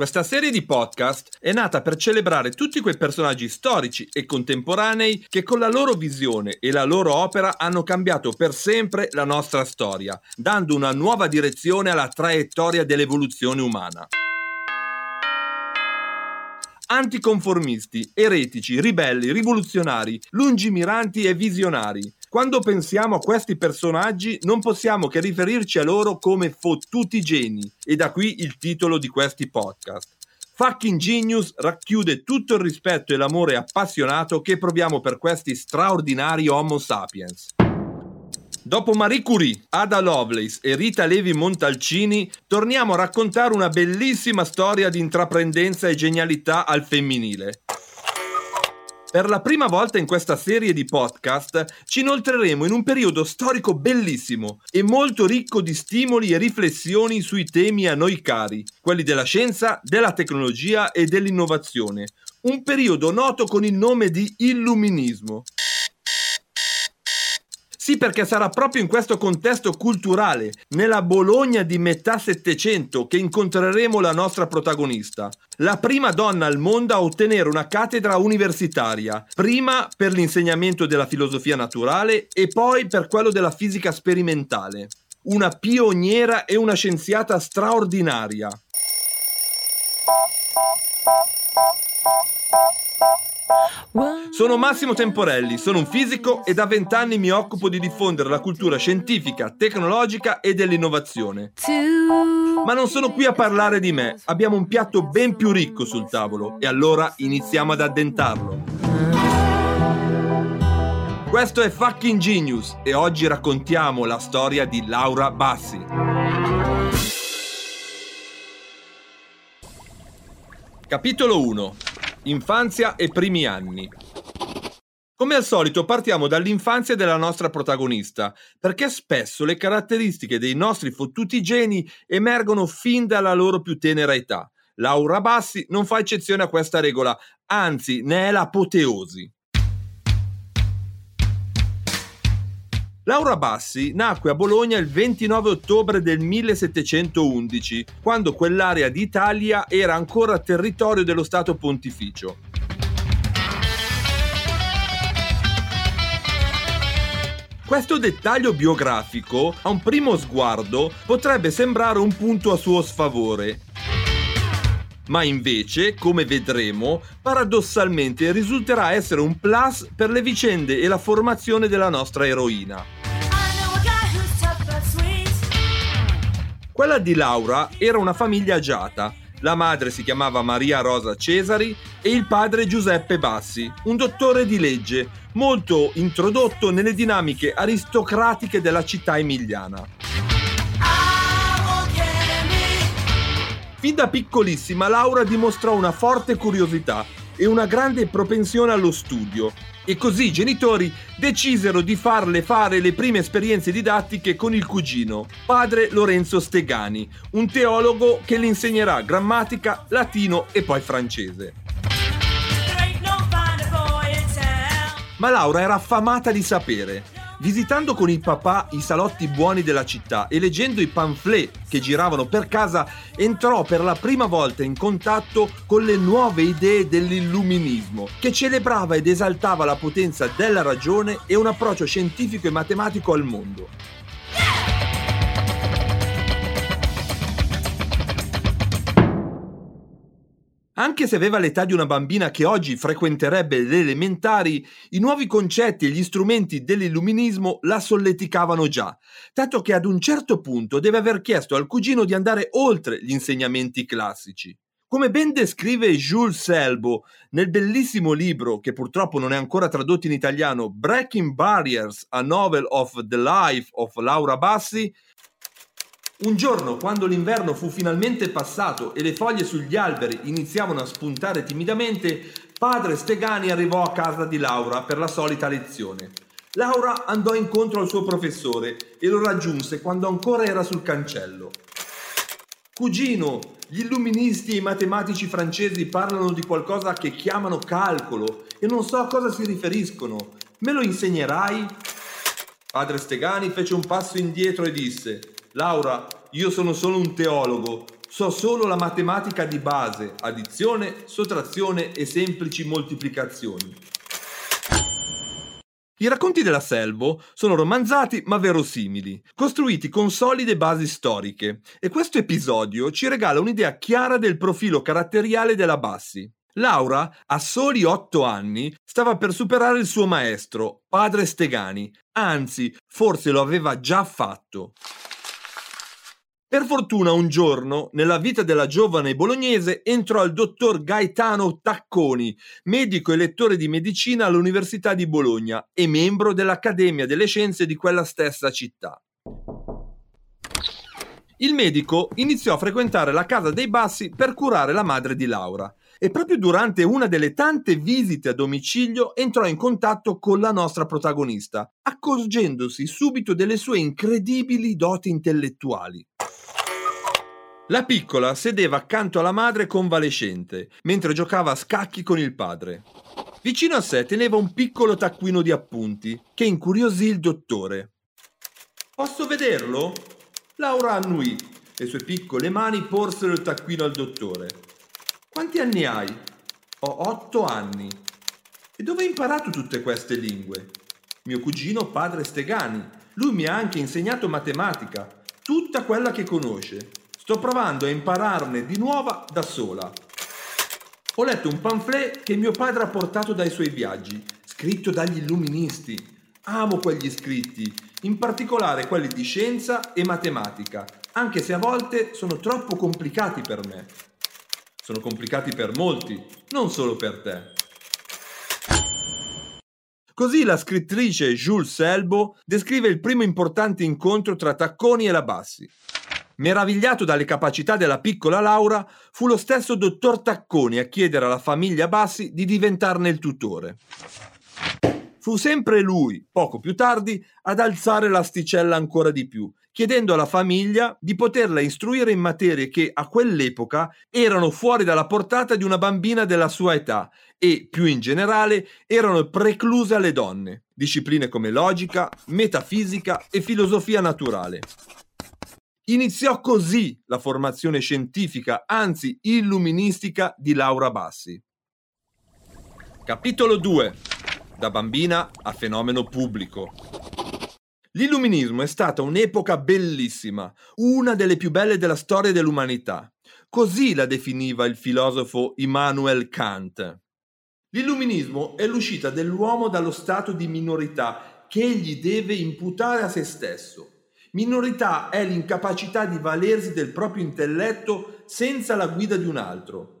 questa serie di podcast è nata per celebrare tutti quei personaggi storici e contemporanei che con la loro visione e la loro opera hanno cambiato per sempre la nostra storia, dando una nuova direzione alla traiettoria dell'evoluzione umana anticonformisti, eretici, ribelli, rivoluzionari, lungimiranti e visionari. Quando pensiamo a questi personaggi non possiamo che riferirci a loro come fottuti geni e da qui il titolo di questi podcast. Fucking Genius racchiude tutto il rispetto e l'amore appassionato che proviamo per questi straordinari Homo sapiens. Dopo Marie Curie, Ada Lovelace e Rita Levi Montalcini, torniamo a raccontare una bellissima storia di intraprendenza e genialità al femminile. Per la prima volta in questa serie di podcast ci inoltreremo in un periodo storico bellissimo e molto ricco di stimoli e riflessioni sui temi a noi cari, quelli della scienza, della tecnologia e dell'innovazione. Un periodo noto con il nome di illuminismo. Sì, perché sarà proprio in questo contesto culturale, nella Bologna di metà Settecento, che incontreremo la nostra protagonista, la prima donna al mondo a ottenere una cattedra universitaria, prima per l'insegnamento della filosofia naturale e poi per quello della fisica sperimentale. Una pioniera e una scienziata straordinaria. Sono Massimo Temporelli, sono un fisico e da vent'anni mi occupo di diffondere la cultura scientifica, tecnologica e dell'innovazione. Ma non sono qui a parlare di me, abbiamo un piatto ben più ricco sul tavolo e allora iniziamo ad addentarlo. Questo è Fucking Genius e oggi raccontiamo la storia di Laura Bassi. Capitolo 1 Infanzia e primi anni. Come al solito partiamo dall'infanzia della nostra protagonista, perché spesso le caratteristiche dei nostri fottuti geni emergono fin dalla loro più tenera età. Laura Bassi non fa eccezione a questa regola, anzi ne è l'apoteosi. Laura Bassi nacque a Bologna il 29 ottobre del 1711, quando quell'area d'Italia era ancora territorio dello Stato Pontificio. Questo dettaglio biografico, a un primo sguardo, potrebbe sembrare un punto a suo sfavore, ma invece, come vedremo, paradossalmente risulterà essere un plus per le vicende e la formazione della nostra eroina. Quella di Laura era una famiglia agiata. La madre si chiamava Maria Rosa Cesari e il padre Giuseppe Bassi, un dottore di legge, molto introdotto nelle dinamiche aristocratiche della città emiliana. Fin da piccolissima Laura dimostrò una forte curiosità e una grande propensione allo studio. E così i genitori decisero di farle fare le prime esperienze didattiche con il cugino, padre Lorenzo Stegani, un teologo che le insegnerà grammatica, latino e poi francese. Ma Laura era affamata di sapere Visitando con il papà i salotti buoni della città e leggendo i pamphlet che giravano per casa, entrò per la prima volta in contatto con le nuove idee dell'illuminismo, che celebrava ed esaltava la potenza della ragione e un approccio scientifico e matematico al mondo. Anche se aveva l'età di una bambina che oggi frequenterebbe le elementari, i nuovi concetti e gli strumenti dell'illuminismo la solleticavano già, tanto che ad un certo punto deve aver chiesto al cugino di andare oltre gli insegnamenti classici. Come ben descrive Jules Selbo nel bellissimo libro, che purtroppo non è ancora tradotto in italiano, Breaking Barriers, a novel of the life of Laura Bassi, un giorno, quando l'inverno fu finalmente passato e le foglie sugli alberi iniziavano a spuntare timidamente, Padre Stegani arrivò a casa di Laura per la solita lezione. Laura andò incontro al suo professore e lo raggiunse quando ancora era sul cancello. Cugino, gli illuministi e i matematici francesi parlano di qualcosa che chiamano calcolo e non so a cosa si riferiscono. Me lo insegnerai? Padre Stegani fece un passo indietro e disse: Laura, io sono solo un teologo, so solo la matematica di base, addizione, sottrazione e semplici moltiplicazioni. I racconti della Selvo sono romanzati ma verosimili, costruiti con solide basi storiche, e questo episodio ci regala un'idea chiara del profilo caratteriale della Bassi. Laura, a soli otto anni, stava per superare il suo maestro, padre Stegani, anzi, forse lo aveva già fatto. Per fortuna un giorno, nella vita della giovane bolognese, entrò il dottor Gaetano Tacconi, medico e lettore di medicina all'Università di Bologna e membro dell'Accademia delle Scienze di quella stessa città. Il medico iniziò a frequentare la casa dei Bassi per curare la madre di Laura e proprio durante una delle tante visite a domicilio entrò in contatto con la nostra protagonista, accorgendosi subito delle sue incredibili doti intellettuali. La piccola sedeva accanto alla madre convalescente, mentre giocava a scacchi con il padre. Vicino a sé teneva un piccolo taccuino di appunti, che incuriosì il dottore. Posso vederlo? Laura annuì. Le sue piccole mani porsero il taccuino al dottore. Quanti anni hai? Ho otto anni. E dove hai imparato tutte queste lingue? Mio cugino padre Stegani. Lui mi ha anche insegnato matematica, tutta quella che conosce. Sto provando a impararne di nuova da sola. Ho letto un pamphlet che mio padre ha portato dai suoi viaggi, scritto dagli illuministi. Amo quegli scritti, in particolare quelli di scienza e matematica, anche se a volte sono troppo complicati per me. Sono complicati per molti, non solo per te. Così la scrittrice Jules Selbo descrive il primo importante incontro tra Tacconi e la Bassi. Meravigliato dalle capacità della piccola Laura, fu lo stesso dottor Tacconi a chiedere alla famiglia Bassi di diventarne il tutore. Fu sempre lui, poco più tardi, ad alzare l'asticella ancora di più, chiedendo alla famiglia di poterla istruire in materie che a quell'epoca erano fuori dalla portata di una bambina della sua età e, più in generale, erano precluse alle donne, discipline come logica, metafisica e filosofia naturale. Iniziò così la formazione scientifica, anzi illuministica, di Laura Bassi. Capitolo 2. Da bambina a fenomeno pubblico. L'illuminismo è stata un'epoca bellissima, una delle più belle della storia dell'umanità. Così la definiva il filosofo Immanuel Kant. L'illuminismo è l'uscita dell'uomo dallo stato di minorità che egli deve imputare a se stesso Minorità è l'incapacità di valersi del proprio intelletto senza la guida di un altro.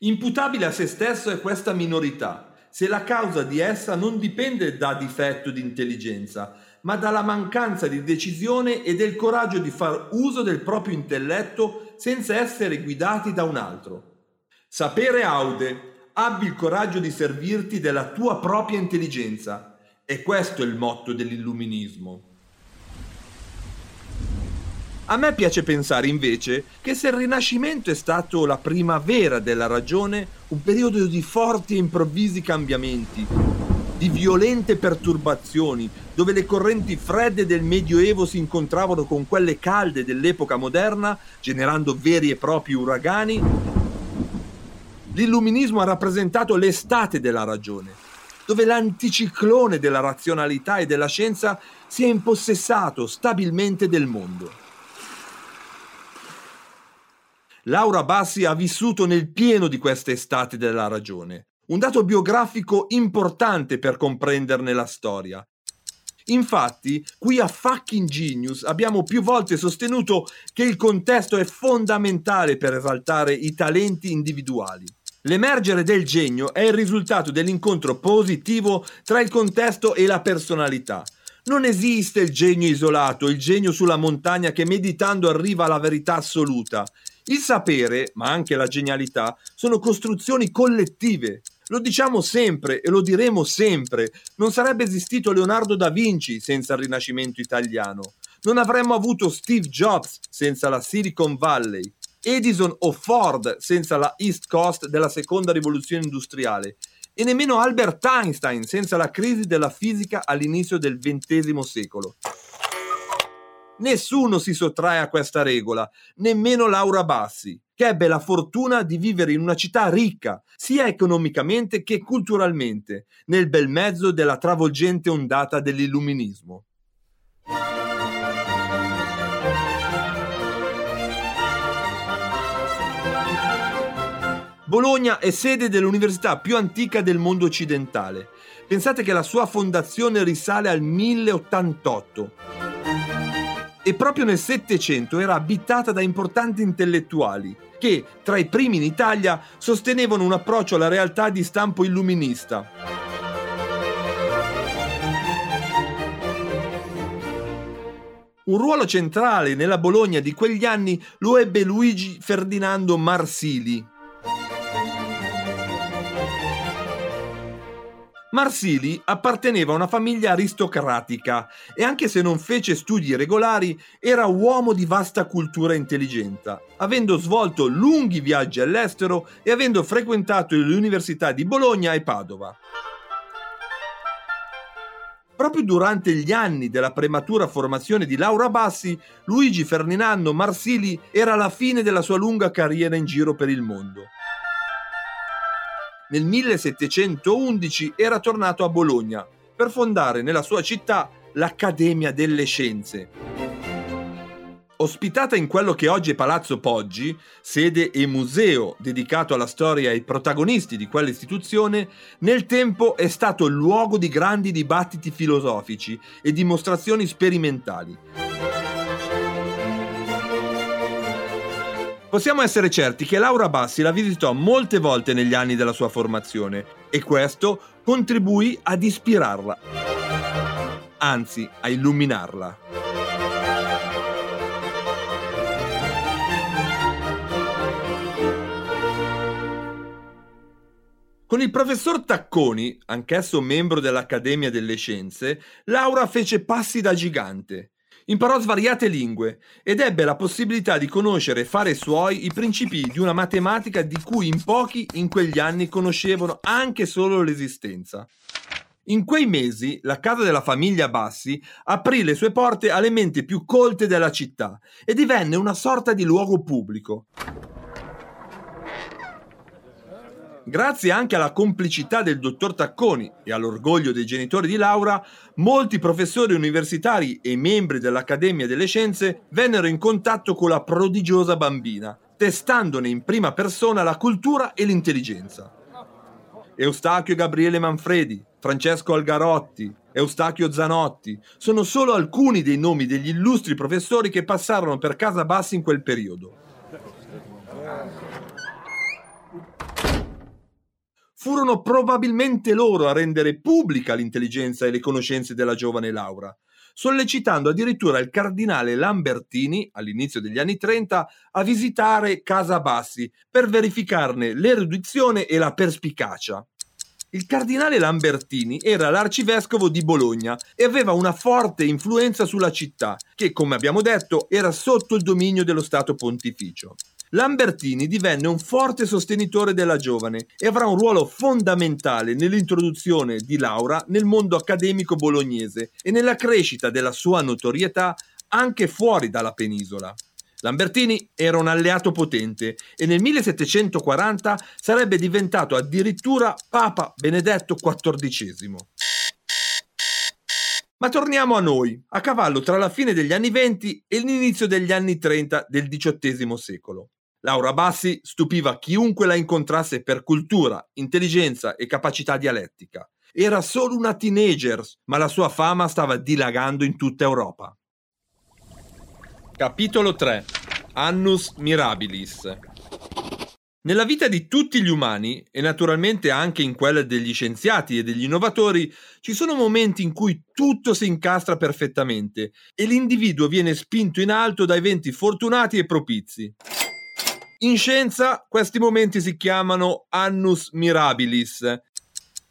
Imputabile a se stesso è questa minorità, se la causa di essa non dipende da difetto di intelligenza, ma dalla mancanza di decisione e del coraggio di far uso del proprio intelletto senza essere guidati da un altro. Sapere aude, abbi il coraggio di servirti della tua propria intelligenza. E questo è il motto dell'illuminismo. A me piace pensare invece che se il Rinascimento è stato la primavera della ragione, un periodo di forti e improvvisi cambiamenti, di violente perturbazioni, dove le correnti fredde del Medioevo si incontravano con quelle calde dell'epoca moderna, generando veri e propri uragani, l'illuminismo ha rappresentato l'estate della ragione, dove l'anticiclone della razionalità e della scienza si è impossessato stabilmente del mondo. Laura Bassi ha vissuto nel pieno di questa estate della ragione, un dato biografico importante per comprenderne la storia. Infatti, qui a Fucking Genius abbiamo più volte sostenuto che il contesto è fondamentale per esaltare i talenti individuali. L'emergere del genio è il risultato dell'incontro positivo tra il contesto e la personalità. Non esiste il genio isolato, il genio sulla montagna che meditando arriva alla verità assoluta. Il sapere, ma anche la genialità, sono costruzioni collettive. Lo diciamo sempre e lo diremo sempre. Non sarebbe esistito Leonardo da Vinci senza il Rinascimento italiano. Non avremmo avuto Steve Jobs senza la Silicon Valley. Edison o Ford senza la East Coast della seconda rivoluzione industriale e nemmeno Albert Einstein senza la crisi della fisica all'inizio del XX secolo. Nessuno si sottrae a questa regola, nemmeno Laura Bassi, che ebbe la fortuna di vivere in una città ricca, sia economicamente che culturalmente, nel bel mezzo della travolgente ondata dell'illuminismo. Bologna è sede dell'università più antica del mondo occidentale. Pensate che la sua fondazione risale al 1088 e proprio nel Settecento era abitata da importanti intellettuali che, tra i primi in Italia, sostenevano un approccio alla realtà di stampo illuminista. Un ruolo centrale nella Bologna di quegli anni lo ebbe Luigi Ferdinando Marsili, Marsili apparteneva a una famiglia aristocratica e anche se non fece studi regolari era uomo di vasta cultura e intelligenza, avendo svolto lunghi viaggi all'estero e avendo frequentato le università di Bologna e Padova. Proprio durante gli anni della prematura formazione di Laura Bassi, Luigi Ferdinando Marsili era alla fine della sua lunga carriera in giro per il mondo nel 1711 era tornato a Bologna per fondare nella sua città l'Accademia delle Scienze. Ospitata in quello che oggi è Palazzo Poggi, sede e museo dedicato alla storia e ai protagonisti di quell'istituzione, nel tempo è stato luogo di grandi dibattiti filosofici e dimostrazioni sperimentali. Possiamo essere certi che Laura Bassi la visitò molte volte negli anni della sua formazione e questo contribuì ad ispirarla, anzi a illuminarla. Con il professor Tacconi, anch'esso membro dell'Accademia delle Scienze, Laura fece passi da gigante Imparò svariate lingue ed ebbe la possibilità di conoscere e fare suoi i principi di una matematica di cui in pochi in quegli anni conoscevano anche solo l'esistenza. In quei mesi la casa della famiglia Bassi aprì le sue porte alle menti più colte della città e divenne una sorta di luogo pubblico. Grazie anche alla complicità del dottor Tacconi e all'orgoglio dei genitori di Laura, molti professori universitari e membri dell'Accademia delle Scienze vennero in contatto con la prodigiosa bambina, testandone in prima persona la cultura e l'intelligenza. Eustachio Gabriele Manfredi, Francesco Algarotti, Eustachio Zanotti sono solo alcuni dei nomi degli illustri professori che passarono per Casa Bassi in quel periodo. Furono probabilmente loro a rendere pubblica l'intelligenza e le conoscenze della giovane Laura, sollecitando addirittura il cardinale Lambertini, all'inizio degli anni 30, a visitare Casa Bassi per verificarne l'erudizione e la perspicacia. Il cardinale Lambertini era l'arcivescovo di Bologna e aveva una forte influenza sulla città, che, come abbiamo detto, era sotto il dominio dello Stato pontificio. Lambertini divenne un forte sostenitore della giovane e avrà un ruolo fondamentale nell'introduzione di Laura nel mondo accademico bolognese e nella crescita della sua notorietà anche fuori dalla penisola. Lambertini era un alleato potente e nel 1740 sarebbe diventato addirittura Papa Benedetto XIV. Ma torniamo a noi, a cavallo tra la fine degli anni 20 e l'inizio degli anni 30 del XVIII secolo. Laura Bassi stupiva chiunque la incontrasse per cultura, intelligenza e capacità dialettica. Era solo una teenager, ma la sua fama stava dilagando in tutta Europa. Capitolo 3 Annus Mirabilis nella vita di tutti gli umani, e naturalmente anche in quella degli scienziati e degli innovatori, ci sono momenti in cui tutto si incastra perfettamente e l'individuo viene spinto in alto da eventi fortunati e propizi. In scienza questi momenti si chiamano annus mirabilis.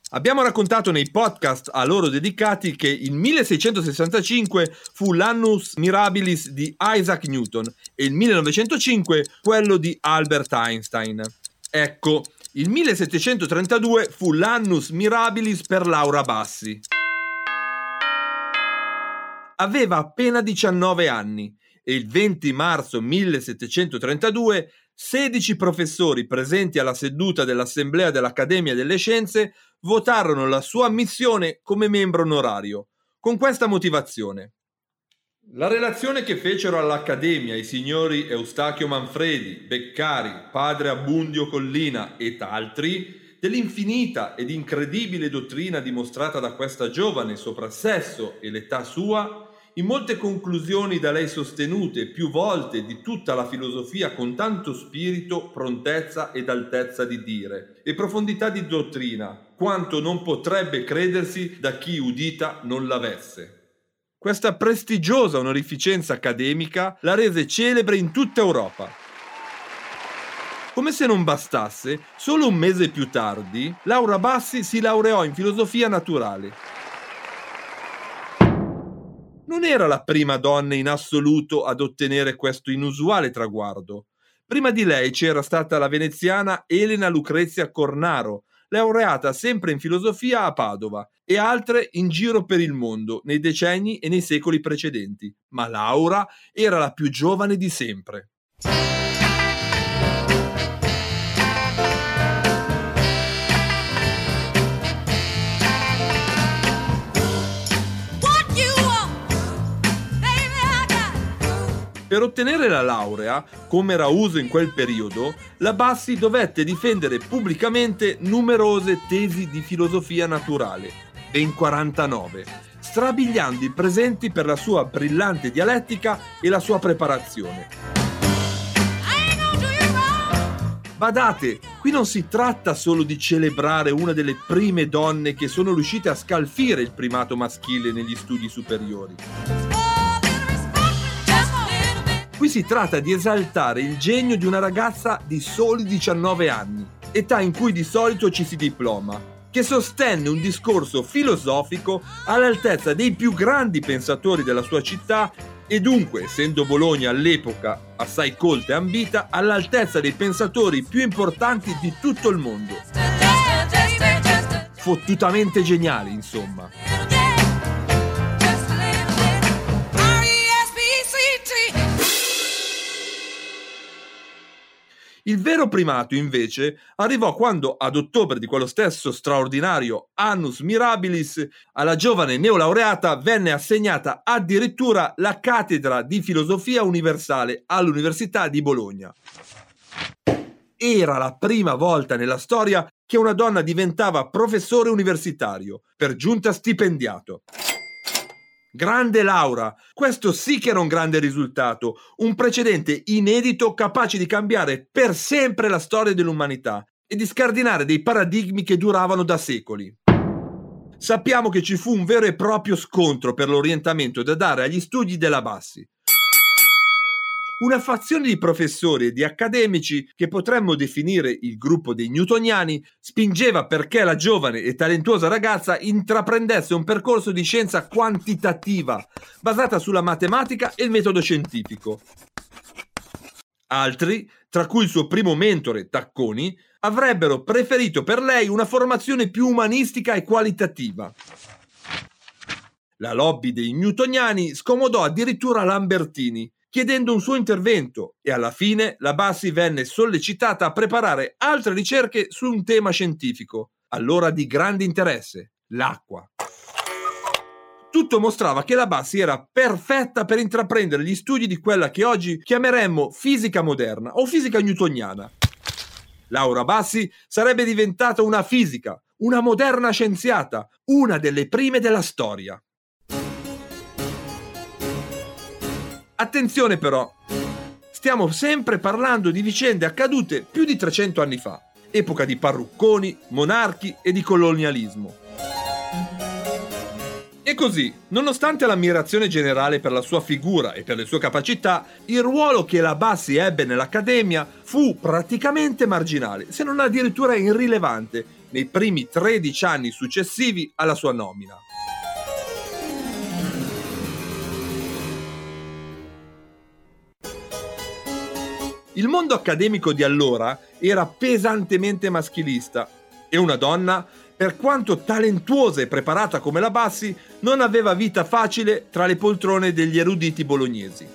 Abbiamo raccontato nei podcast a loro dedicati che il 1665 fu l'annus mirabilis di Isaac Newton e il 1905 quello di Albert Einstein. Ecco, il 1732 fu l'annus mirabilis per Laura Bassi. Aveva appena 19 anni e il 20 marzo 1732 16 professori presenti alla seduta dell'Assemblea dell'Accademia delle Scienze votarono la sua ammissione come membro onorario, con questa motivazione. La relazione che fecero all'Accademia i signori Eustachio Manfredi, Beccari, padre Abbundio Collina et altri, dell'infinita ed incredibile dottrina dimostrata da questa giovane sopra sesso e l'età sua, in molte conclusioni da lei sostenute più volte di tutta la filosofia con tanto spirito, prontezza ed altezza di dire, e profondità di dottrina, quanto non potrebbe credersi da chi udita non l'avesse. Questa prestigiosa onorificenza accademica la rese celebre in tutta Europa. Come se non bastasse, solo un mese più tardi, Laura Bassi si laureò in filosofia naturale. Era la prima donna in assoluto ad ottenere questo inusuale traguardo. Prima di lei c'era stata la veneziana Elena Lucrezia Cornaro, laureata sempre in filosofia a Padova e altre in giro per il mondo nei decenni e nei secoli precedenti, ma Laura era la più giovane di sempre. Per ottenere la laurea, come era uso in quel periodo, la Bassi dovette difendere pubblicamente numerose tesi di filosofia naturale, ben 49, strabiliando i presenti per la sua brillante dialettica e la sua preparazione. Badate, qui non si tratta solo di celebrare una delle prime donne che sono riuscite a scalfire il primato maschile negli studi superiori. Qui si tratta di esaltare il genio di una ragazza di soli 19 anni, età in cui di solito ci si diploma, che sostenne un discorso filosofico all'altezza dei più grandi pensatori della sua città e dunque, essendo Bologna all'epoca assai colta e ambita, all'altezza dei pensatori più importanti di tutto il mondo. Fottutamente geniali, insomma. Il vero primato, invece, arrivò quando, ad ottobre di quello stesso straordinario Annus Mirabilis, alla giovane neolaureata venne assegnata addirittura la cattedra di filosofia universale all'Università di Bologna. Era la prima volta nella storia che una donna diventava professore universitario, per giunta stipendiato. Grande Laura, questo sì che era un grande risultato, un precedente inedito capace di cambiare per sempre la storia dell'umanità e di scardinare dei paradigmi che duravano da secoli. Sappiamo che ci fu un vero e proprio scontro per l'orientamento da dare agli studi della Bassi, una fazione di professori e di accademici che potremmo definire il gruppo dei newtoniani spingeva perché la giovane e talentuosa ragazza intraprendesse un percorso di scienza quantitativa basata sulla matematica e il metodo scientifico. Altri, tra cui il suo primo mentore Tacconi, avrebbero preferito per lei una formazione più umanistica e qualitativa. La lobby dei newtoniani scomodò addirittura Lambertini, chiedendo un suo intervento e alla fine la Bassi venne sollecitata a preparare altre ricerche su un tema scientifico, allora di grande interesse, l'acqua. Tutto mostrava che la Bassi era perfetta per intraprendere gli studi di quella che oggi chiameremmo fisica moderna o fisica newtoniana. Laura Bassi sarebbe diventata una fisica, una moderna scienziata, una delle prime della storia. Attenzione però, stiamo sempre parlando di vicende accadute più di 300 anni fa, epoca di parrucconi, monarchi e di colonialismo. E così, nonostante l'ammirazione generale per la sua figura e per le sue capacità, il ruolo che la Bassi ebbe nell'Accademia fu praticamente marginale, se non addirittura irrilevante, nei primi 13 anni successivi alla sua nomina. Il mondo accademico di allora era pesantemente maschilista e una donna per quanto talentuosa e preparata come la Bassi, non aveva vita facile tra le poltrone degli eruditi bolognesi.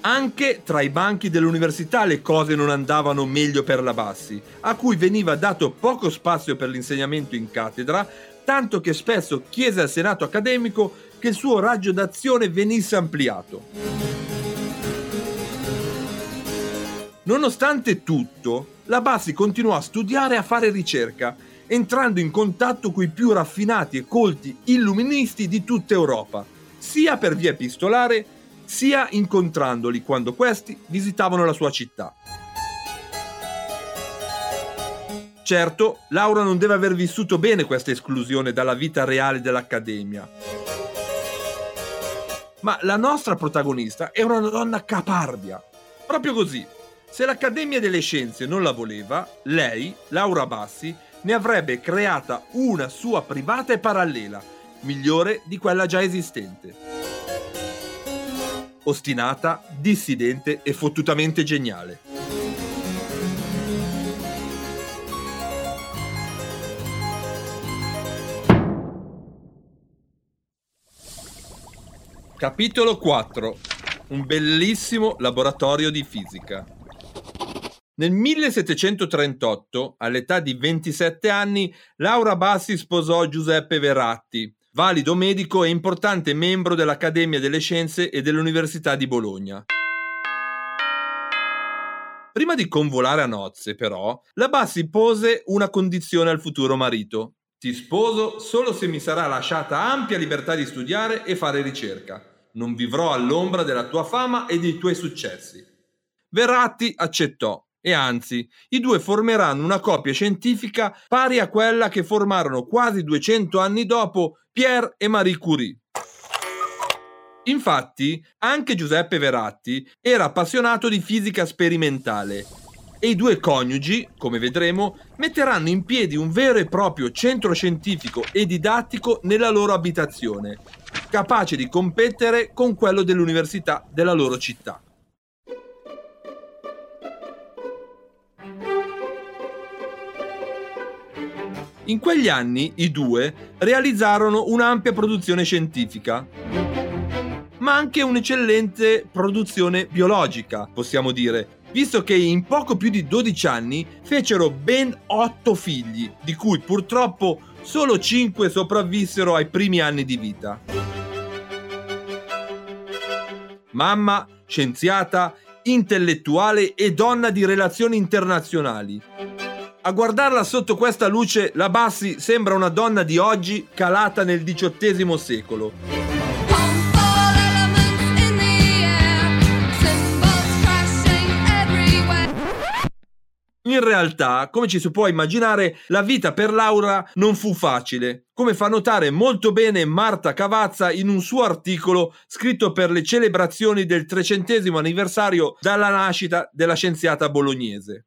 Anche tra i banchi dell'università le cose non andavano meglio per la Bassi, a cui veniva dato poco spazio per l'insegnamento in cattedra, tanto che spesso chiese al Senato accademico che il suo raggio d'azione venisse ampliato. Nonostante tutto, la Bassi continuò a studiare e a fare ricerca, entrando in contatto con i più raffinati e colti illuministi di tutta Europa, sia per via epistolare, sia incontrandoli quando questi visitavano la sua città. Certo, Laura non deve aver vissuto bene questa esclusione dalla vita reale dell'Accademia. Ma la nostra protagonista è una donna caparbia. Proprio così, se l'Accademia delle Scienze non la voleva, lei, Laura Bassi, ne avrebbe creata una sua privata e parallela, migliore di quella già esistente. Ostinata, dissidente e fottutamente geniale. Capitolo 4 Un bellissimo laboratorio di fisica. Nel 1738, all'età di 27 anni, Laura Bassi sposò Giuseppe Verratti, valido medico e importante membro dell'Accademia delle Scienze e dell'Università di Bologna. Prima di convolare a nozze, però, la Bassi pose una condizione al futuro marito. Ti sposo solo se mi sarà lasciata ampia libertà di studiare e fare ricerca. Non vivrò all'ombra della tua fama e dei tuoi successi. Verratti accettò e anzi, i due formeranno una coppia scientifica pari a quella che formarono quasi 200 anni dopo Pierre e Marie Curie. Infatti, anche Giuseppe Veratti era appassionato di fisica sperimentale e i due coniugi, come vedremo, metteranno in piedi un vero e proprio centro scientifico e didattico nella loro abitazione, capace di competere con quello dell'università della loro città. In quegli anni i due realizzarono un'ampia produzione scientifica, ma anche un'eccellente produzione biologica, possiamo dire, visto che in poco più di 12 anni fecero ben 8 figli, di cui purtroppo solo 5 sopravvissero ai primi anni di vita. Mamma, scienziata, intellettuale e donna di relazioni internazionali a guardarla sotto questa luce, la Bassi sembra una donna di oggi calata nel XVIII secolo. In realtà, come ci si può immaginare, la vita per Laura non fu facile, come fa notare molto bene Marta Cavazza in un suo articolo scritto per le celebrazioni del trecentesimo anniversario dalla nascita della scienziata bolognese.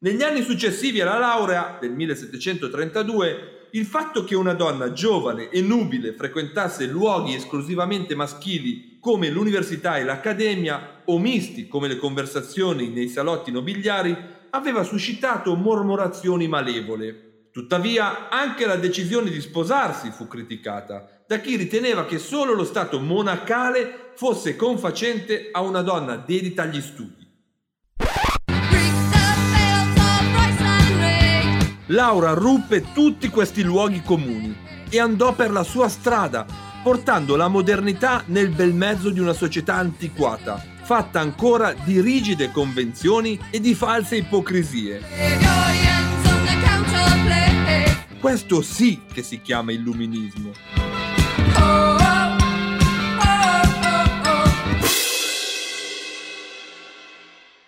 Negli anni successivi alla laurea del 1732, il fatto che una donna giovane e nubile frequentasse luoghi esclusivamente maschili come l'università e l'accademia, o misti come le conversazioni nei salotti nobiliari, aveva suscitato mormorazioni malevole. Tuttavia, anche la decisione di sposarsi fu criticata da chi riteneva che solo lo stato monacale fosse confacente a una donna dedita agli studi. Laura ruppe tutti questi luoghi comuni e andò per la sua strada, portando la modernità nel bel mezzo di una società antiquata, fatta ancora di rigide convenzioni e di false ipocrisie. Questo sì che si chiama illuminismo.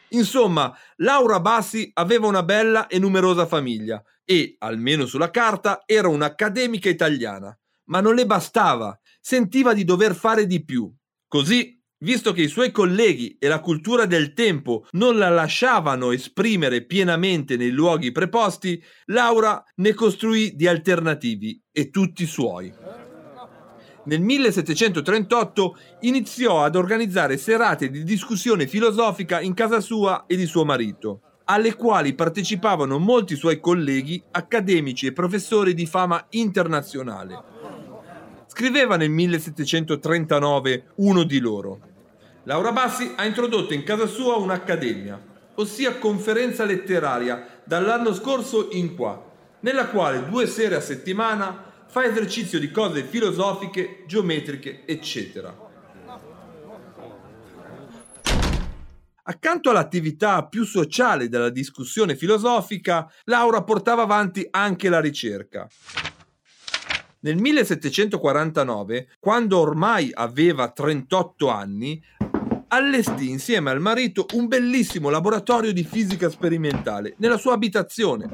Insomma, Laura Bassi aveva una bella e numerosa famiglia e, almeno sulla carta, era un'accademica italiana. Ma non le bastava, sentiva di dover fare di più. Così Visto che i suoi colleghi e la cultura del tempo non la lasciavano esprimere pienamente nei luoghi preposti, Laura ne costruì di alternativi e tutti suoi. Nel 1738 iniziò ad organizzare serate di discussione filosofica in casa sua e di suo marito, alle quali partecipavano molti suoi colleghi, accademici e professori di fama internazionale. Scriveva nel 1739 uno di loro. Laura Bassi ha introdotto in casa sua un'accademia, ossia conferenza letteraria, dall'anno scorso in qua, nella quale due sere a settimana fa esercizio di cose filosofiche, geometriche, eccetera. Accanto all'attività più sociale della discussione filosofica, Laura portava avanti anche la ricerca. Nel 1749, quando ormai aveva 38 anni, allestì insieme al marito un bellissimo laboratorio di fisica sperimentale nella sua abitazione.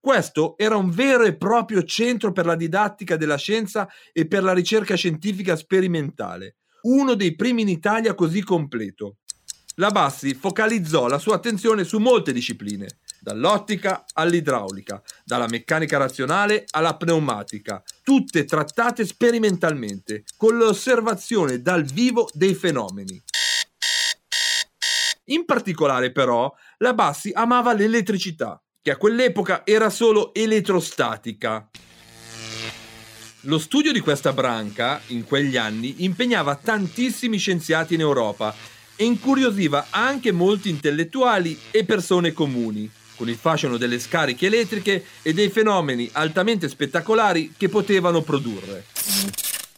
Questo era un vero e proprio centro per la didattica della scienza e per la ricerca scientifica sperimentale, uno dei primi in Italia così completo. La Bassi focalizzò la sua attenzione su molte discipline, dall'ottica all'idraulica, dalla meccanica razionale alla pneumatica, tutte trattate sperimentalmente, con l'osservazione dal vivo dei fenomeni. In particolare però, la Bassi amava l'elettricità, che a quell'epoca era solo elettrostatica. Lo studio di questa branca, in quegli anni, impegnava tantissimi scienziati in Europa e incuriosiva anche molti intellettuali e persone comuni con il fascino delle scariche elettriche e dei fenomeni altamente spettacolari che potevano produrre.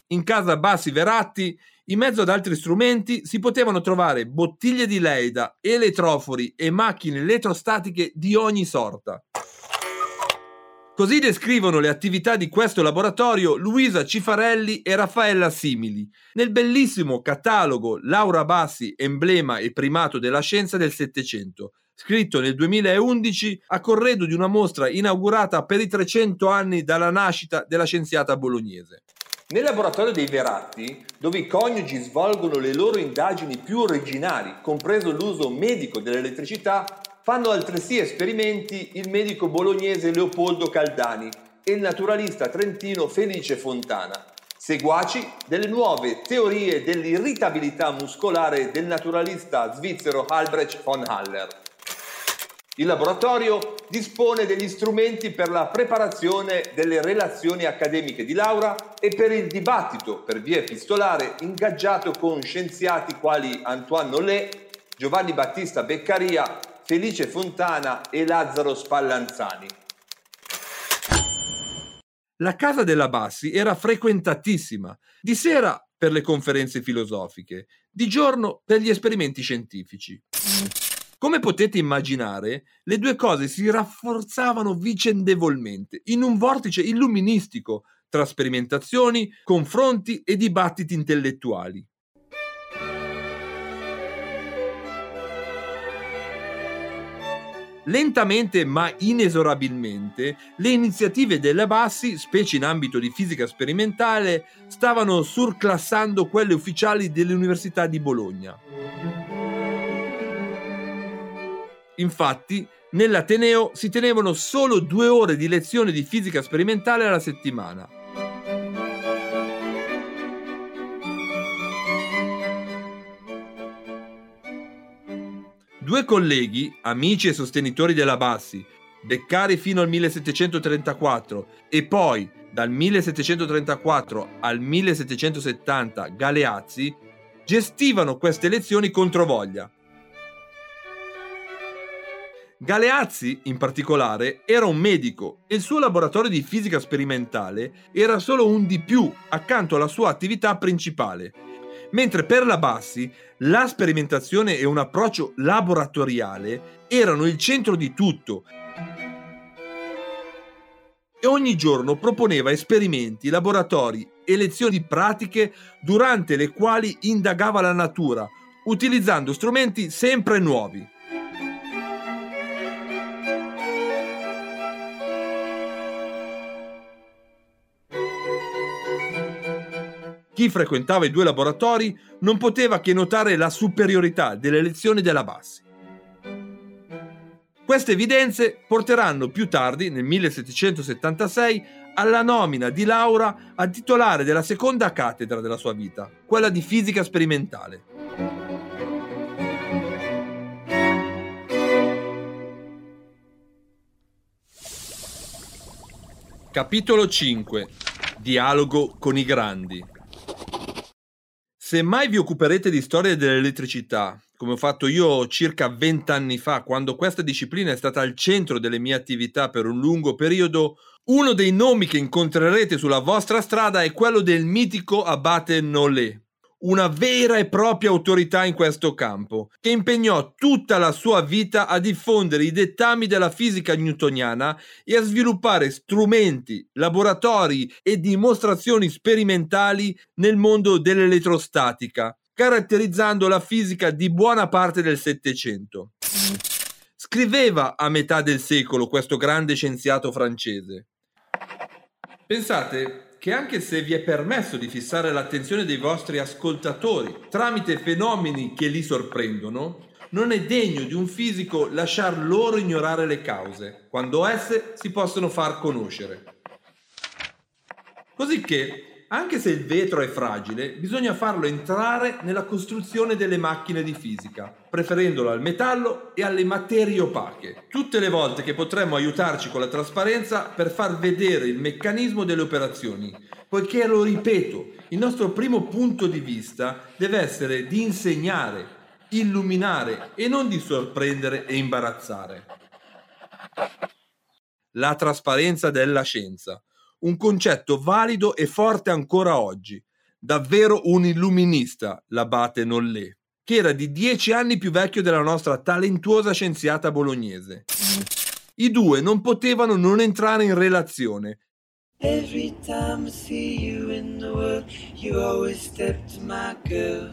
In casa Bassi Veratti, in mezzo ad altri strumenti, si potevano trovare bottiglie di Leida, elettrofori e macchine elettrostatiche di ogni sorta. Così descrivono le attività di questo laboratorio Luisa Cifarelli e Raffaella Simili nel bellissimo catalogo Laura Bassi, emblema e primato della scienza del Settecento, scritto nel 2011 a corredo di una mostra inaugurata per i 300 anni dalla nascita della scienziata bolognese. Nel laboratorio dei Veratti, dove i coniugi svolgono le loro indagini più originali, compreso l'uso medico dell'elettricità, fanno altresì esperimenti il medico bolognese Leopoldo Caldani e il naturalista trentino Felice Fontana, seguaci delle nuove teorie dell'irritabilità muscolare del naturalista svizzero Albrecht von Haller. Il laboratorio dispone degli strumenti per la preparazione delle relazioni accademiche di laurea e per il dibattito per via epistolare ingaggiato con scienziati quali Antoine Nollet, Giovanni Battista Beccaria, Felice Fontana e Lazzaro Spallanzani. La casa della Bassi era frequentatissima, di sera per le conferenze filosofiche, di giorno per gli esperimenti scientifici. Come potete immaginare, le due cose si rafforzavano vicendevolmente in un vortice illuministico tra sperimentazioni, confronti e dibattiti intellettuali. Lentamente ma inesorabilmente, le iniziative della Bassi, specie in ambito di fisica sperimentale, stavano surclassando quelle ufficiali dell'Università di Bologna. Infatti, nell'Ateneo si tenevano solo due ore di lezione di fisica sperimentale alla settimana. Due colleghi, amici e sostenitori della Bassi, Beccari fino al 1734 e poi dal 1734 al 1770 Galeazzi, gestivano queste lezioni contro voglia Galeazzi, in particolare, era un medico e il suo laboratorio di fisica sperimentale era solo un di più accanto alla sua attività principale. Mentre per la Bassi la sperimentazione e un approccio laboratoriale erano il centro di tutto e ogni giorno proponeva esperimenti, laboratori e lezioni pratiche durante le quali indagava la natura, utilizzando strumenti sempre nuovi. Chi frequentava i due laboratori non poteva che notare la superiorità delle lezioni della Bassi. Queste evidenze porteranno più tardi, nel 1776, alla nomina di Laura a titolare della seconda cattedra della sua vita, quella di fisica sperimentale. Capitolo 5 Dialogo con i grandi Se mai vi occuperete di storia dell'elettricità, come ho fatto io circa vent'anni fa, quando questa disciplina è stata al centro delle mie attività per un lungo periodo, uno dei nomi che incontrerete sulla vostra strada è quello del mitico abate Nolé, una vera e propria autorità in questo campo, che impegnò tutta la sua vita a diffondere i dettami della fisica newtoniana e a sviluppare strumenti, laboratori e dimostrazioni sperimentali nel mondo dell'elettrostatica, caratterizzando la fisica di buona parte del Settecento. Scriveva a metà del secolo questo grande scienziato francese. Pensate che anche se vi è permesso di fissare l'attenzione dei vostri ascoltatori tramite fenomeni che li sorprendono, non è degno di un fisico lasciar loro ignorare le cause, quando esse si possono far conoscere. Cosicché anche se il vetro è fragile, bisogna farlo entrare nella costruzione delle macchine di fisica, preferendolo al metallo e alle materie opache. Tutte le volte che potremmo aiutarci con la trasparenza per far vedere il meccanismo delle operazioni, poiché, lo ripeto, il nostro primo punto di vista deve essere di insegnare, illuminare e non di sorprendere e imbarazzare. La trasparenza della scienza un concetto valido e forte ancora oggi. Davvero un illuminista, l'abate Nollé, che era di dieci anni più vecchio della nostra talentuosa scienziata bolognese. I due non potevano non entrare in relazione. Every time I see you in the world, you always step to my girl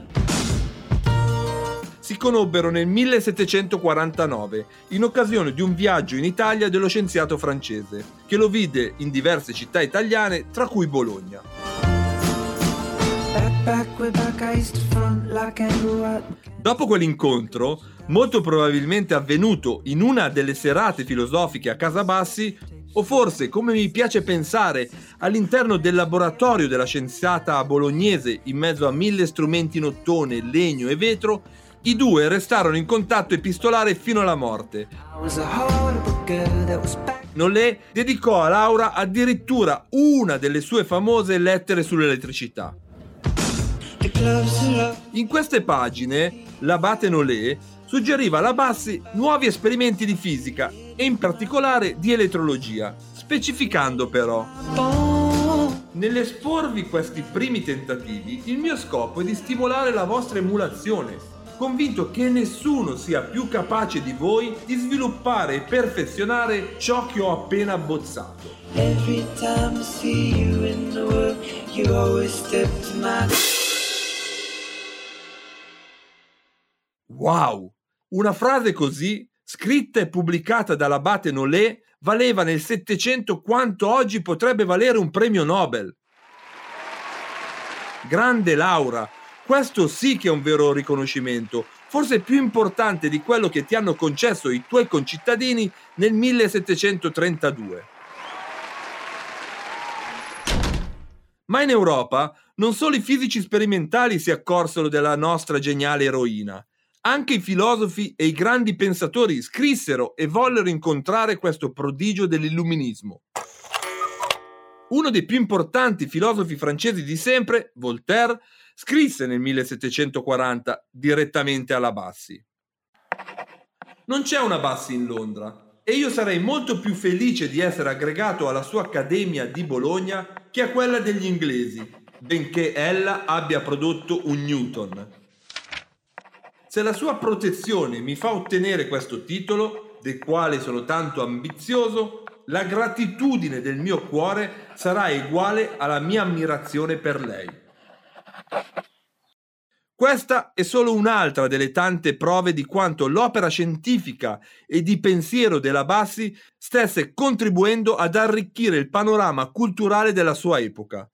si conobbero nel 1749 in occasione di un viaggio in Italia dello scienziato francese, che lo vide in diverse città italiane, tra cui Bologna. Dopo quell'incontro, molto probabilmente avvenuto in una delle serate filosofiche a Casa Bassi, o forse, come mi piace pensare, all'interno del laboratorio della scienziata bolognese in mezzo a mille strumenti in ottone, legno e vetro, i due restarono in contatto epistolare fino alla morte. Nolé dedicò a Laura addirittura una delle sue famose lettere sull'elettricità. In queste pagine, l'abate Nolé suggeriva alla Bassi nuovi esperimenti di fisica e in particolare di elettrologia, specificando però Nell'esporvi questi primi tentativi, il mio scopo è di stimolare la vostra emulazione convinto che nessuno sia più capace di voi di sviluppare e perfezionare ciò che ho appena abbozzato. Wow! Una frase così, scritta e pubblicata dall'abate Nolé, valeva nel Settecento quanto oggi potrebbe valere un premio Nobel. Grande Laura, questo sì che è un vero riconoscimento, forse più importante di quello che ti hanno concesso i tuoi concittadini nel 1732. Ma in Europa non solo i fisici sperimentali si accorsero della nostra geniale eroina, anche i filosofi e i grandi pensatori scrissero e vollero incontrare questo prodigio dell'illuminismo. Uno dei più importanti filosofi francesi di sempre, Voltaire, scrisse nel 1740 direttamente alla Bassi. Non c'è una Bassi in Londra e io sarei molto più felice di essere aggregato alla sua accademia di Bologna che a quella degli inglesi, benché ella abbia prodotto un Newton. Se la sua protezione mi fa ottenere questo titolo, del quale sono tanto ambizioso, la gratitudine del mio cuore sarà uguale alla mia ammirazione per lei. Questa è solo un'altra delle tante prove di quanto l'opera scientifica e di pensiero della Bassi stesse contribuendo ad arricchire il panorama culturale della sua epoca.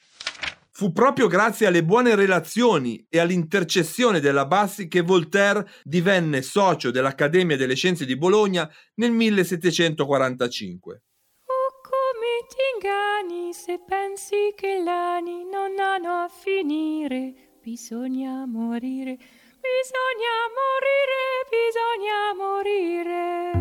Fu proprio grazie alle buone relazioni e all'intercessione della Bassi che Voltaire divenne socio dell'Accademia delle Scienze di Bologna nel 1745. Come ti inganni se pensi che gli anni non hanno a finire Bisogna morire, bisogna morire, bisogna morire.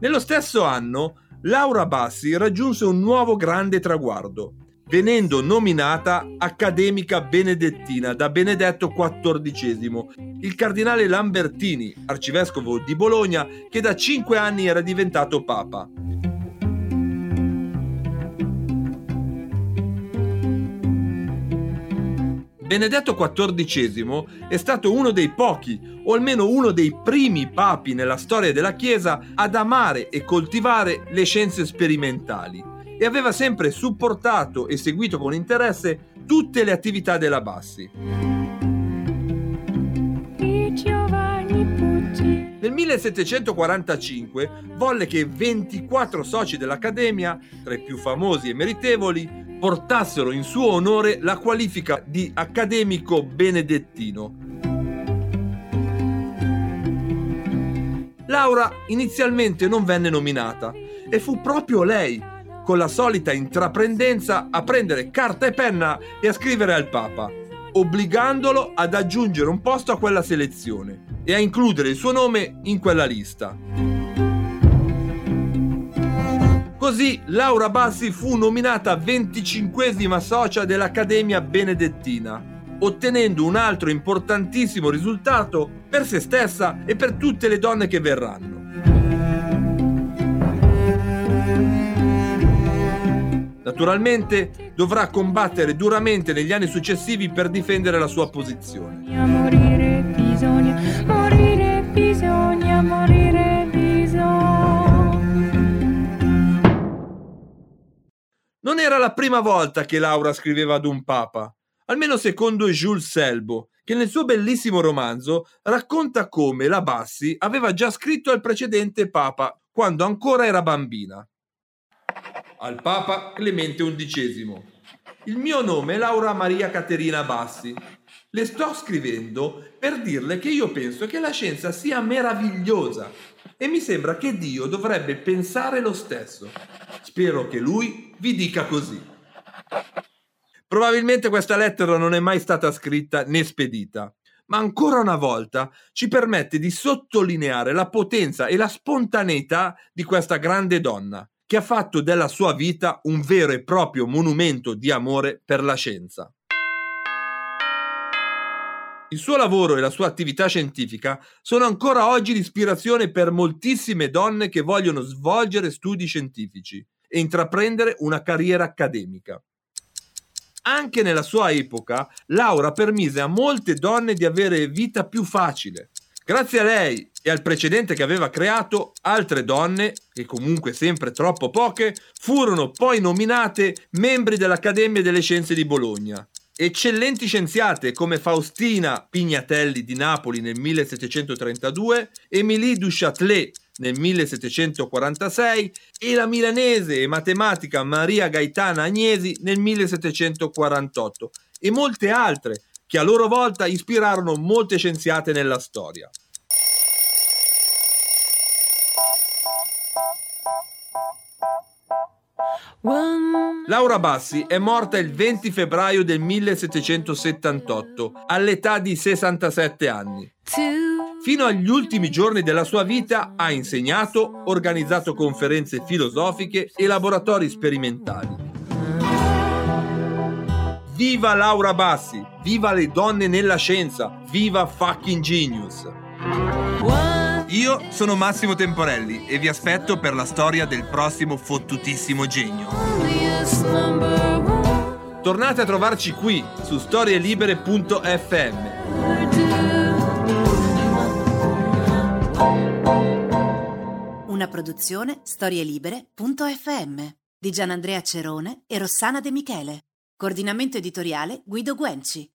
Nello stesso anno, Laura Bassi raggiunse un nuovo grande traguardo, venendo nominata accademica benedettina da Benedetto XIV, il cardinale Lambertini, arcivescovo di Bologna, che da cinque anni era diventato papa. Benedetto XIV è stato uno dei pochi, o almeno uno dei primi papi nella storia della Chiesa ad amare e coltivare le scienze sperimentali e aveva sempre supportato e seguito con interesse tutte le attività della Bassi. Nel 1745 volle che 24 soci dell'Accademia, tra i più famosi e meritevoli, portassero in suo onore la qualifica di accademico benedettino. Laura inizialmente non venne nominata e fu proprio lei, con la solita intraprendenza, a prendere carta e penna e a scrivere al Papa, obbligandolo ad aggiungere un posto a quella selezione e a includere il suo nome in quella lista. Così Laura Bassi fu nominata 25esima socia dell'Accademia Benedettina, ottenendo un altro importantissimo risultato per se stessa e per tutte le donne che verranno. Naturalmente dovrà combattere duramente negli anni successivi per difendere la sua posizione. Morire bisogna, morire bisogna, morire Non era la prima volta che Laura scriveva ad un papa, almeno secondo Jules Selbo, che nel suo bellissimo romanzo racconta come la Bassi aveva già scritto al precedente papa quando ancora era bambina. Al papa Clemente XI. Il mio nome è Laura Maria Caterina Bassi. Le sto scrivendo per dirle che io penso che la scienza sia meravigliosa e mi sembra che Dio dovrebbe pensare lo stesso. Spero che lui vi dica così. Probabilmente questa lettera non è mai stata scritta né spedita, ma ancora una volta ci permette di sottolineare la potenza e la spontaneità di questa grande donna, che ha fatto della sua vita un vero e proprio monumento di amore per la scienza. Il suo lavoro e la sua attività scientifica sono ancora oggi l'ispirazione per moltissime donne che vogliono svolgere studi scientifici e intraprendere una carriera accademica. Anche nella sua epoca, Laura permise a molte donne di avere vita più facile. Grazie a lei e al precedente che aveva creato, altre donne, che comunque sempre troppo poche, furono poi nominate membri dell'Accademia delle Scienze di Bologna Eccellenti scienziate come Faustina Pignatelli di Napoli nel 1732, Émilie du Châtelet nel 1746 e la milanese e matematica Maria Gaetana Agnesi nel 1748 e molte altre che a loro volta ispirarono molte scienziate nella storia. Laura Bassi è morta il 20 febbraio del 1778 all'età di 67 anni. Fino agli ultimi giorni della sua vita ha insegnato, organizzato conferenze filosofiche e laboratori sperimentali. Viva Laura Bassi, viva le donne nella scienza, viva fucking genius! Io sono Massimo Temporelli e vi aspetto per la storia del prossimo fottutissimo genio. Tornate a trovarci qui su storielibere.fm. Una produzione storielibere.fm di Gianandrea Cerone e Rossana De Michele. Coordinamento editoriale Guido Guenci.